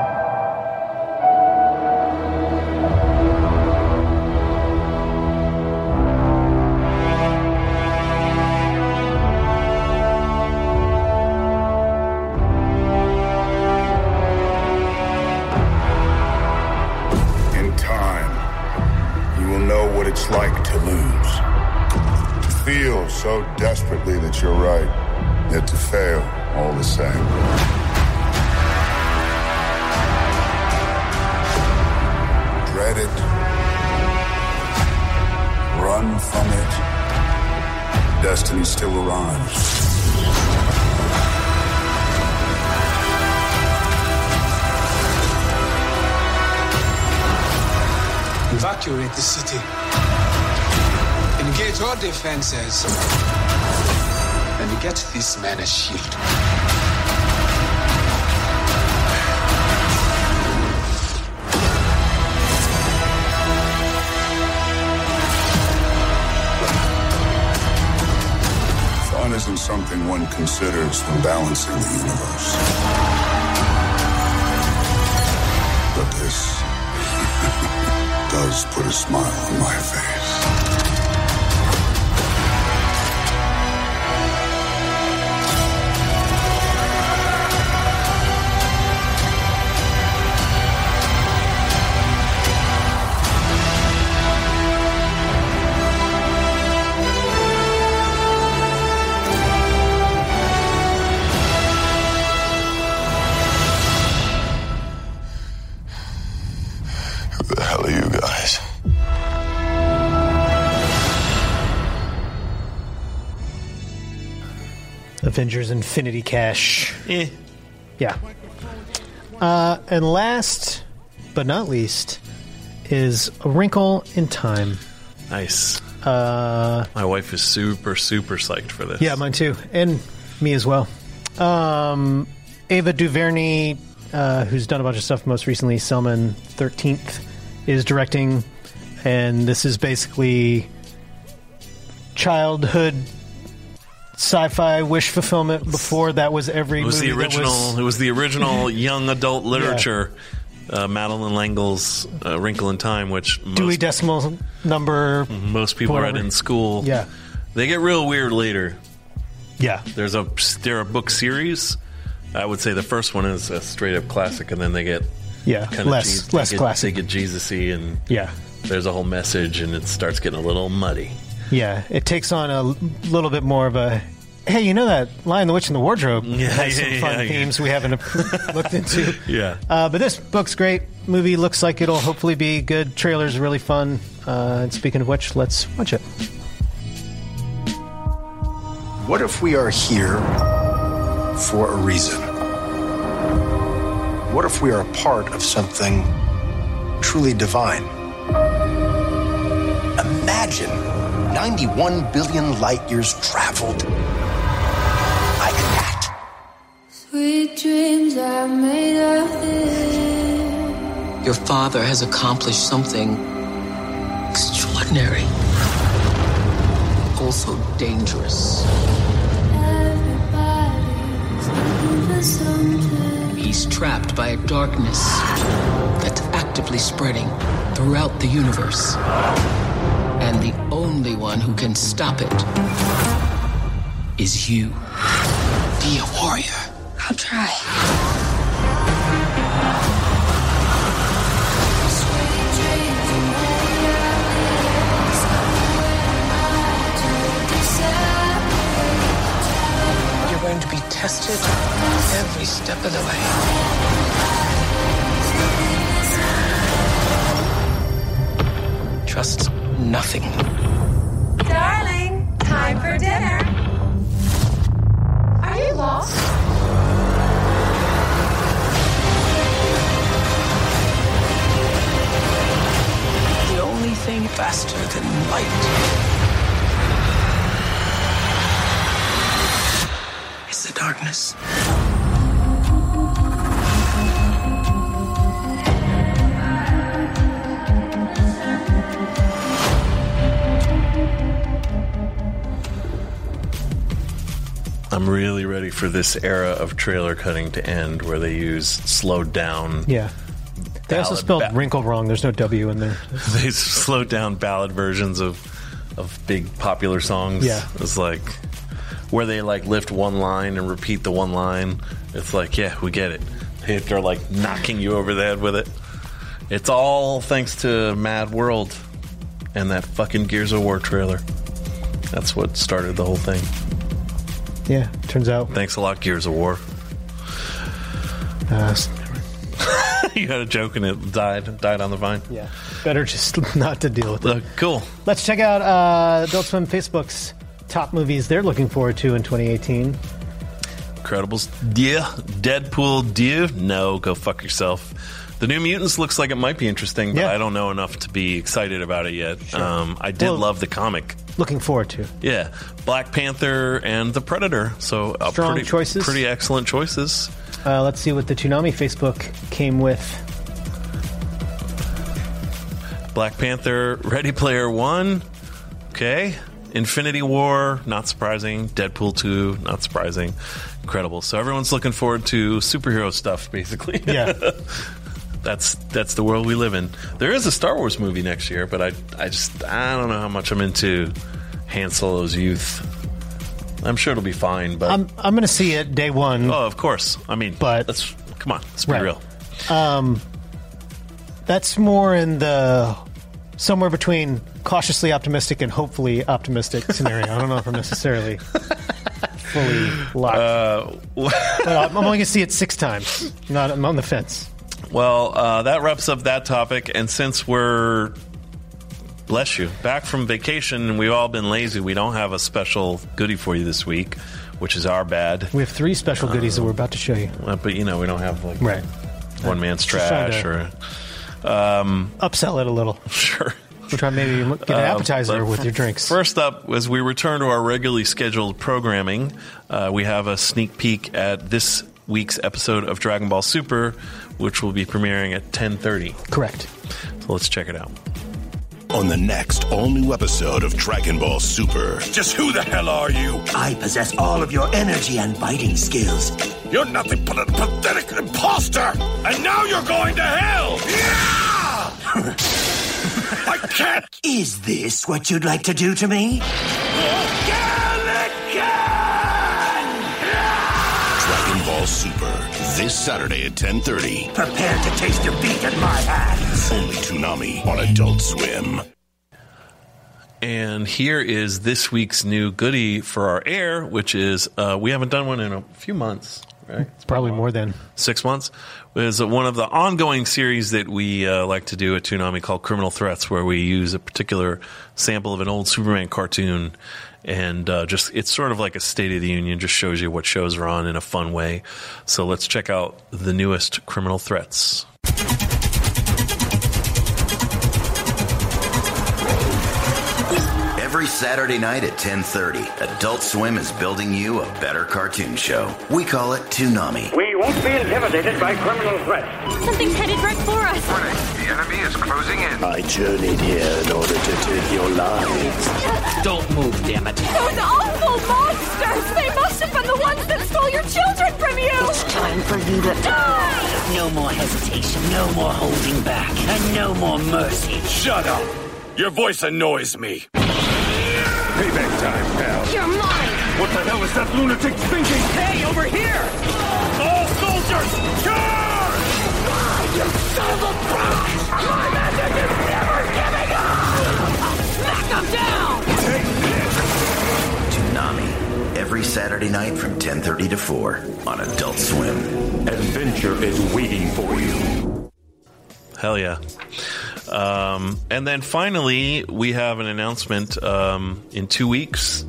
Speaker 3: So desperately that you're right, yet to fail all the same. Dread it. Run from it. Destiny still arrives.
Speaker 9: Evacuate the city penetrate your defenses and get this man a shield.
Speaker 3: Fun isn't something one considers when balancing the universe. But this does put a smile on my face.
Speaker 1: Avengers Infinity Cash.
Speaker 2: Eh.
Speaker 1: Yeah. Uh, and last but not least is A Wrinkle in Time.
Speaker 2: Nice.
Speaker 1: Uh,
Speaker 2: My wife is super, super psyched for this.
Speaker 1: yeah, mine too. And me as well. Um, Ava DuVernay, uh, who's done a bunch of stuff most recently, Selman 13th, is directing. And this is basically childhood sci-fi wish fulfillment before that was every
Speaker 2: It was the original.
Speaker 1: was-
Speaker 2: it was the original young adult literature. Uh, Madeleine L'Engle's uh, *Wrinkle in Time*, which
Speaker 1: Dewey
Speaker 2: most,
Speaker 1: Decimal Number.
Speaker 2: most people read in school.
Speaker 1: Yeah.
Speaker 2: they get real weird later.
Speaker 1: Yeah,
Speaker 2: There's a there are book series. I would say the first one is a straight up classic, and then they get
Speaker 1: Yeah,
Speaker 2: kinda
Speaker 1: less-
Speaker 2: Je-
Speaker 1: less
Speaker 2: they get,
Speaker 1: classic.
Speaker 2: They get Jesus-y, and
Speaker 1: Yeah.
Speaker 2: there's a whole message, and it starts getting a little muddy.
Speaker 1: Yeah, it takes on a little bit more of a. Hey, you know that Lion, the Witch, and the Wardrobe
Speaker 2: Yeah,
Speaker 1: has some
Speaker 2: yeah,
Speaker 1: fun
Speaker 2: yeah, yeah.
Speaker 1: themes we haven't looked into.
Speaker 2: Yeah.
Speaker 1: Uh, but this book's great. Movie looks like it'll hopefully be good. Trailer's really fun. Uh, and speaking of which, let's watch it.
Speaker 6: What if we are here for a reason? What if we are a part of something truly divine? Imagine 91 billion light years traveled
Speaker 27: Your father has accomplished something extraordinary, also dangerous.
Speaker 24: Everybody's looking for something.
Speaker 27: He's trapped by a darkness that's actively spreading throughout the universe. And the only one who can stop it is you. Be a warrior.
Speaker 24: I'll try.
Speaker 27: You're going to be tested every step of the way. Trust nothing.
Speaker 28: Darling, time for dinner. Are you lost?
Speaker 27: The only thing faster than light It's the darkness.
Speaker 2: I'm really ready for this era of trailer cutting to end, where they use slowed down.
Speaker 1: Yeah. They also spelled
Speaker 2: ba-
Speaker 1: wrinkle wrong. There's no W in there.
Speaker 2: they slowed down ballad versions of of big popular songs.
Speaker 1: Yeah.
Speaker 2: it's like where they like lift one line and repeat the one line. It's like, yeah, we get it. They- They're like knocking you over the head with it. It's all thanks to Mad World and that fucking Gears of War trailer. That's what started the whole thing.
Speaker 1: Yeah, turns out.
Speaker 2: Thanks a lot, Gears of War.
Speaker 1: Uh,
Speaker 2: you had a joke and it died died on the vine.
Speaker 1: yeah, better just not to deal with it.
Speaker 2: Uh, cool.
Speaker 1: Let's check out uh, Adult Swim Facebook's top movies they're looking forward to in 2018.
Speaker 2: Incredibles, yeah. Deadpool, yeah. No, go fuck yourself. The New Mutants looks like it might be interesting, but I don't know enough to be excited about it yet. Um, I did
Speaker 1: Well-
Speaker 2: love the comic.
Speaker 1: Looking forward to.
Speaker 2: Yeah, Black Panther and the Predator. So uh,
Speaker 1: Strong
Speaker 2: pretty,
Speaker 1: choices.
Speaker 2: Pretty excellent choices.
Speaker 1: Uh, let's see what the Toonami Facebook came with.
Speaker 2: Black Panther, Ready Player One. Okay. Infinity War, not surprising. Deadpool 2, not surprising. Incredible. So everyone's looking forward to superhero stuff, basically.
Speaker 1: Yeah.
Speaker 2: that's that's the world we live in. There is a Star Wars movie next year, but I I just I don't know how much I'm into Han Solo's youth. I'm sure it'll be fine, but
Speaker 1: I'm I'm going to see it day one.
Speaker 2: oh, of course. I mean,
Speaker 1: But-
Speaker 2: let's come on, let's be
Speaker 1: Right.
Speaker 2: real.
Speaker 1: Um, that's more in the somewhere between cautiously optimistic and hopefully optimistic scenario. I don't know if I'm necessarily fully locked.
Speaker 2: Uh,
Speaker 1: but I'm only going to see it six times. Not I'm on the fence.
Speaker 2: Well, uh, that wraps up that topic. And since we're, bless you, back from vacation and we've all been lazy, we don't have a special goodie for you this week, which is our bad.
Speaker 1: We have three special goodies that we're about to show you.
Speaker 2: Uh, but, you know, we don't have like
Speaker 1: Right.
Speaker 2: one man's
Speaker 1: Just trying
Speaker 2: trash
Speaker 1: to-
Speaker 2: or. Um,
Speaker 1: Upsell it a little.
Speaker 2: Sure.
Speaker 1: We're trying maybe get an
Speaker 2: Uh,
Speaker 1: appetizer
Speaker 2: but
Speaker 1: with your drinks.
Speaker 2: First up, as we return to our regularly scheduled programming, uh, we have a sneak peek at this week's episode of Dragon Ball Super, which will be premiering at 10:30.
Speaker 1: Correct.
Speaker 2: So let's check it out.
Speaker 29: On the next all new episode of Dragon Ball Super. Just who the hell are you?
Speaker 30: I possess all of your energy and fighting skills.
Speaker 29: You're nothing but a pathetic imposter! And now you're going to hell! Yeah! I can't!
Speaker 30: Is this what you'd like to do to me?
Speaker 29: Oh, Dragon This Saturday at 10.30.
Speaker 30: Prepare to taste defeat at my hands.
Speaker 29: Only Toonami on Adult Swim.
Speaker 2: And here is this week's new goodie for our air, which is uh, we haven't done one in a few months, right?
Speaker 1: It's probably more than
Speaker 2: six months. Is one of the ongoing series that we uh, like to do at Toonami called Criminal Threats, where we use a particular sample of an old Superman cartoon, and uh, just it's sort of like a State of the Union, just shows you what shows are on in a fun way. So let's check out the newest Criminal Threats.
Speaker 26: Every Saturday night at 10:30, Adult Swim is building you a better cartoon show. We call it Toonami.
Speaker 31: We won't be intimidated by criminal threats.
Speaker 32: Something's headed right for us.
Speaker 31: The enemy is closing in.
Speaker 30: I journeyed here in order to take your lives.
Speaker 33: Don't move, damn it.
Speaker 32: Those awful monsters! They must have been the ones that stole your children from you!
Speaker 33: It's time for you to die. No more hesitation, no more holding back, and no more mercy.
Speaker 29: Shut up! Your voice annoys me. Payback time, pal.
Speaker 32: You're mine!
Speaker 29: What the hell is that lunatic thinking?
Speaker 33: Hey, over here!
Speaker 29: All soldiers, charge!
Speaker 32: You son of a bitch!
Speaker 26: Every Saturday night from 10:30 to 4 on Adult Swim.
Speaker 29: Adventure is waiting for you.
Speaker 2: Hell yeah. Um, and then finally, we have an announcement. Um, in two weeks,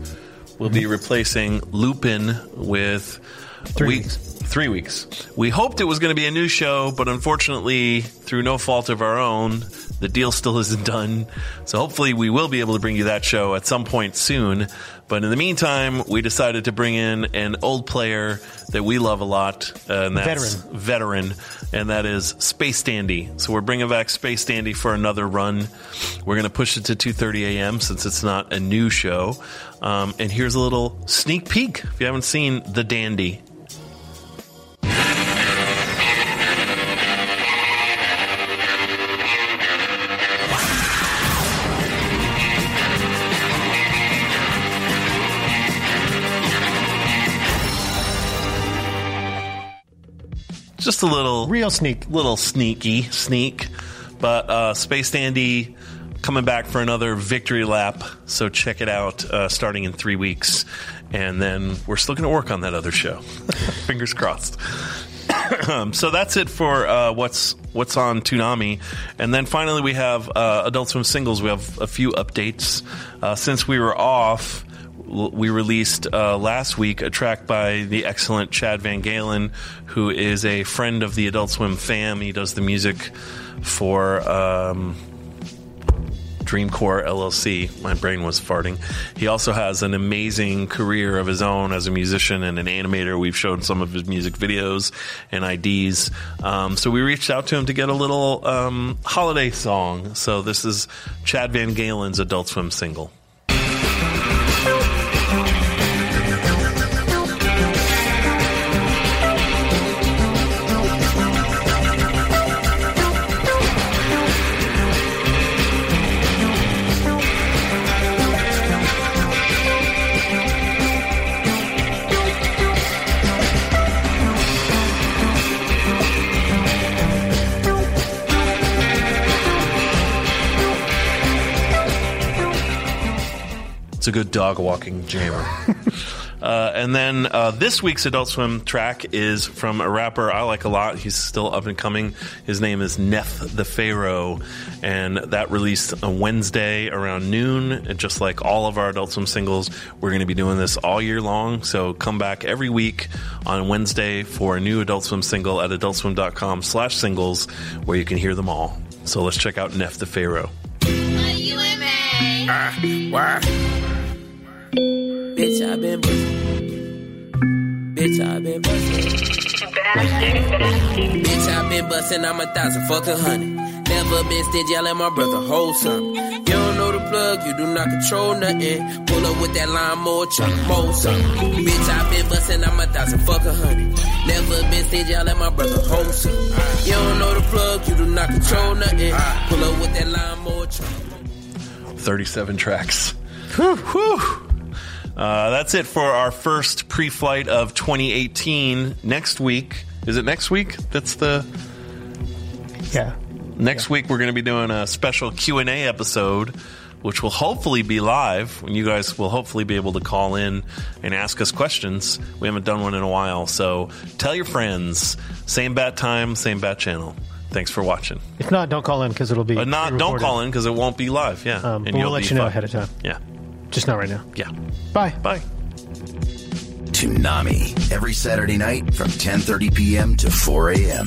Speaker 2: we'll be replacing Lupin with
Speaker 1: Three
Speaker 2: weeks. Three weeks. We hoped it was going to be a new show, but unfortunately, through no fault of our own, the deal still isn't done. So hopefully, we will be able to bring you that show at some point soon. But in the meantime, we decided to bring in an old player that we love a lot, uh, and that's
Speaker 1: Veteran.
Speaker 2: veteran, and that is Space Dandy. So we're bringing back Space Dandy for another run. We're going to push it to 2:30 a.m. since it's not a new show. Um, and here's a little sneak peek if you haven't seen the Dandy. Just a little
Speaker 1: real sneak,
Speaker 2: little sneaky sneak. But uh, Space Dandy coming back for another victory lap. So check it out uh, starting in three weeks, and then we're still going to work on that other show. Fingers crossed. Um, so that's it for uh, what's what's on Toonami, and then finally we have uh, Adult Swim singles. We have a few updates uh, since we were off. We released uh, last week a track by the excellent Chad VanGaalen, who is a friend of the Adult Swim fam. He does the music for um, Dream Corp LLC. My brain was farting. He also has an amazing career of his own as a musician and an animator. We've shown some of his music videos and IDs. Um, so we reached out to him to get a little um, holiday song. So this is Chad VanGaalen's Adult Swim single. It's a good dog walking jammer. Uh, and then uh, this week's Adult Swim track is from a rapper I like a lot. He's still up and coming. His name is Nef the Pharaoh, and that released on Wednesday around noon. And just like all of our Adult Swim singles, we're going to be doing this all year long. So come back every week on Wednesday for a new Adult Swim single at adultswim.com slash singles, where you can hear them all. So let's check out Nef the Pharaoh.
Speaker 34: Why? Bitch, I've been bustin'. Bitch, I've been bustin'. Bitch, I've been bustin'. I'm a thousand, fuck a hundred. Never been stingy, I let my brother hold something. You don't know the plug, you do not control nothing. Pull up with that lawnmower, truck, mold something. Bitch, I've been bustin', I'm a thousand, fuck a hundred. Never been stingy, I let my brother hold something. You don't know the plug, you do not control nothing. Pull up with that lawnmower, truck.
Speaker 2: 37 tracks. Whew. Uh, that's it for our first pre-flight of 2018. Next week, is it next week? That's the
Speaker 1: yeah.
Speaker 2: Next week we're going to be doing a special Q and A episode, which will hopefully be live. When you guys will hopefully be able to call in and ask us questions. We haven't done one in a while, so tell your friends. Same bat time, same bat channel. Thanks for watching.
Speaker 1: If not, don't call in because it'll be.
Speaker 2: But not, don't call in because it won't be live. Yeah,
Speaker 1: Um,
Speaker 2: you'll
Speaker 1: we'll let you know
Speaker 2: fine.
Speaker 1: ahead of time.
Speaker 2: Yeah,
Speaker 1: Just not right now.
Speaker 2: yeah.
Speaker 1: Bye.
Speaker 2: Bye.
Speaker 26: Toonami every Saturday night from 10:30 p.m. to 4 a.m.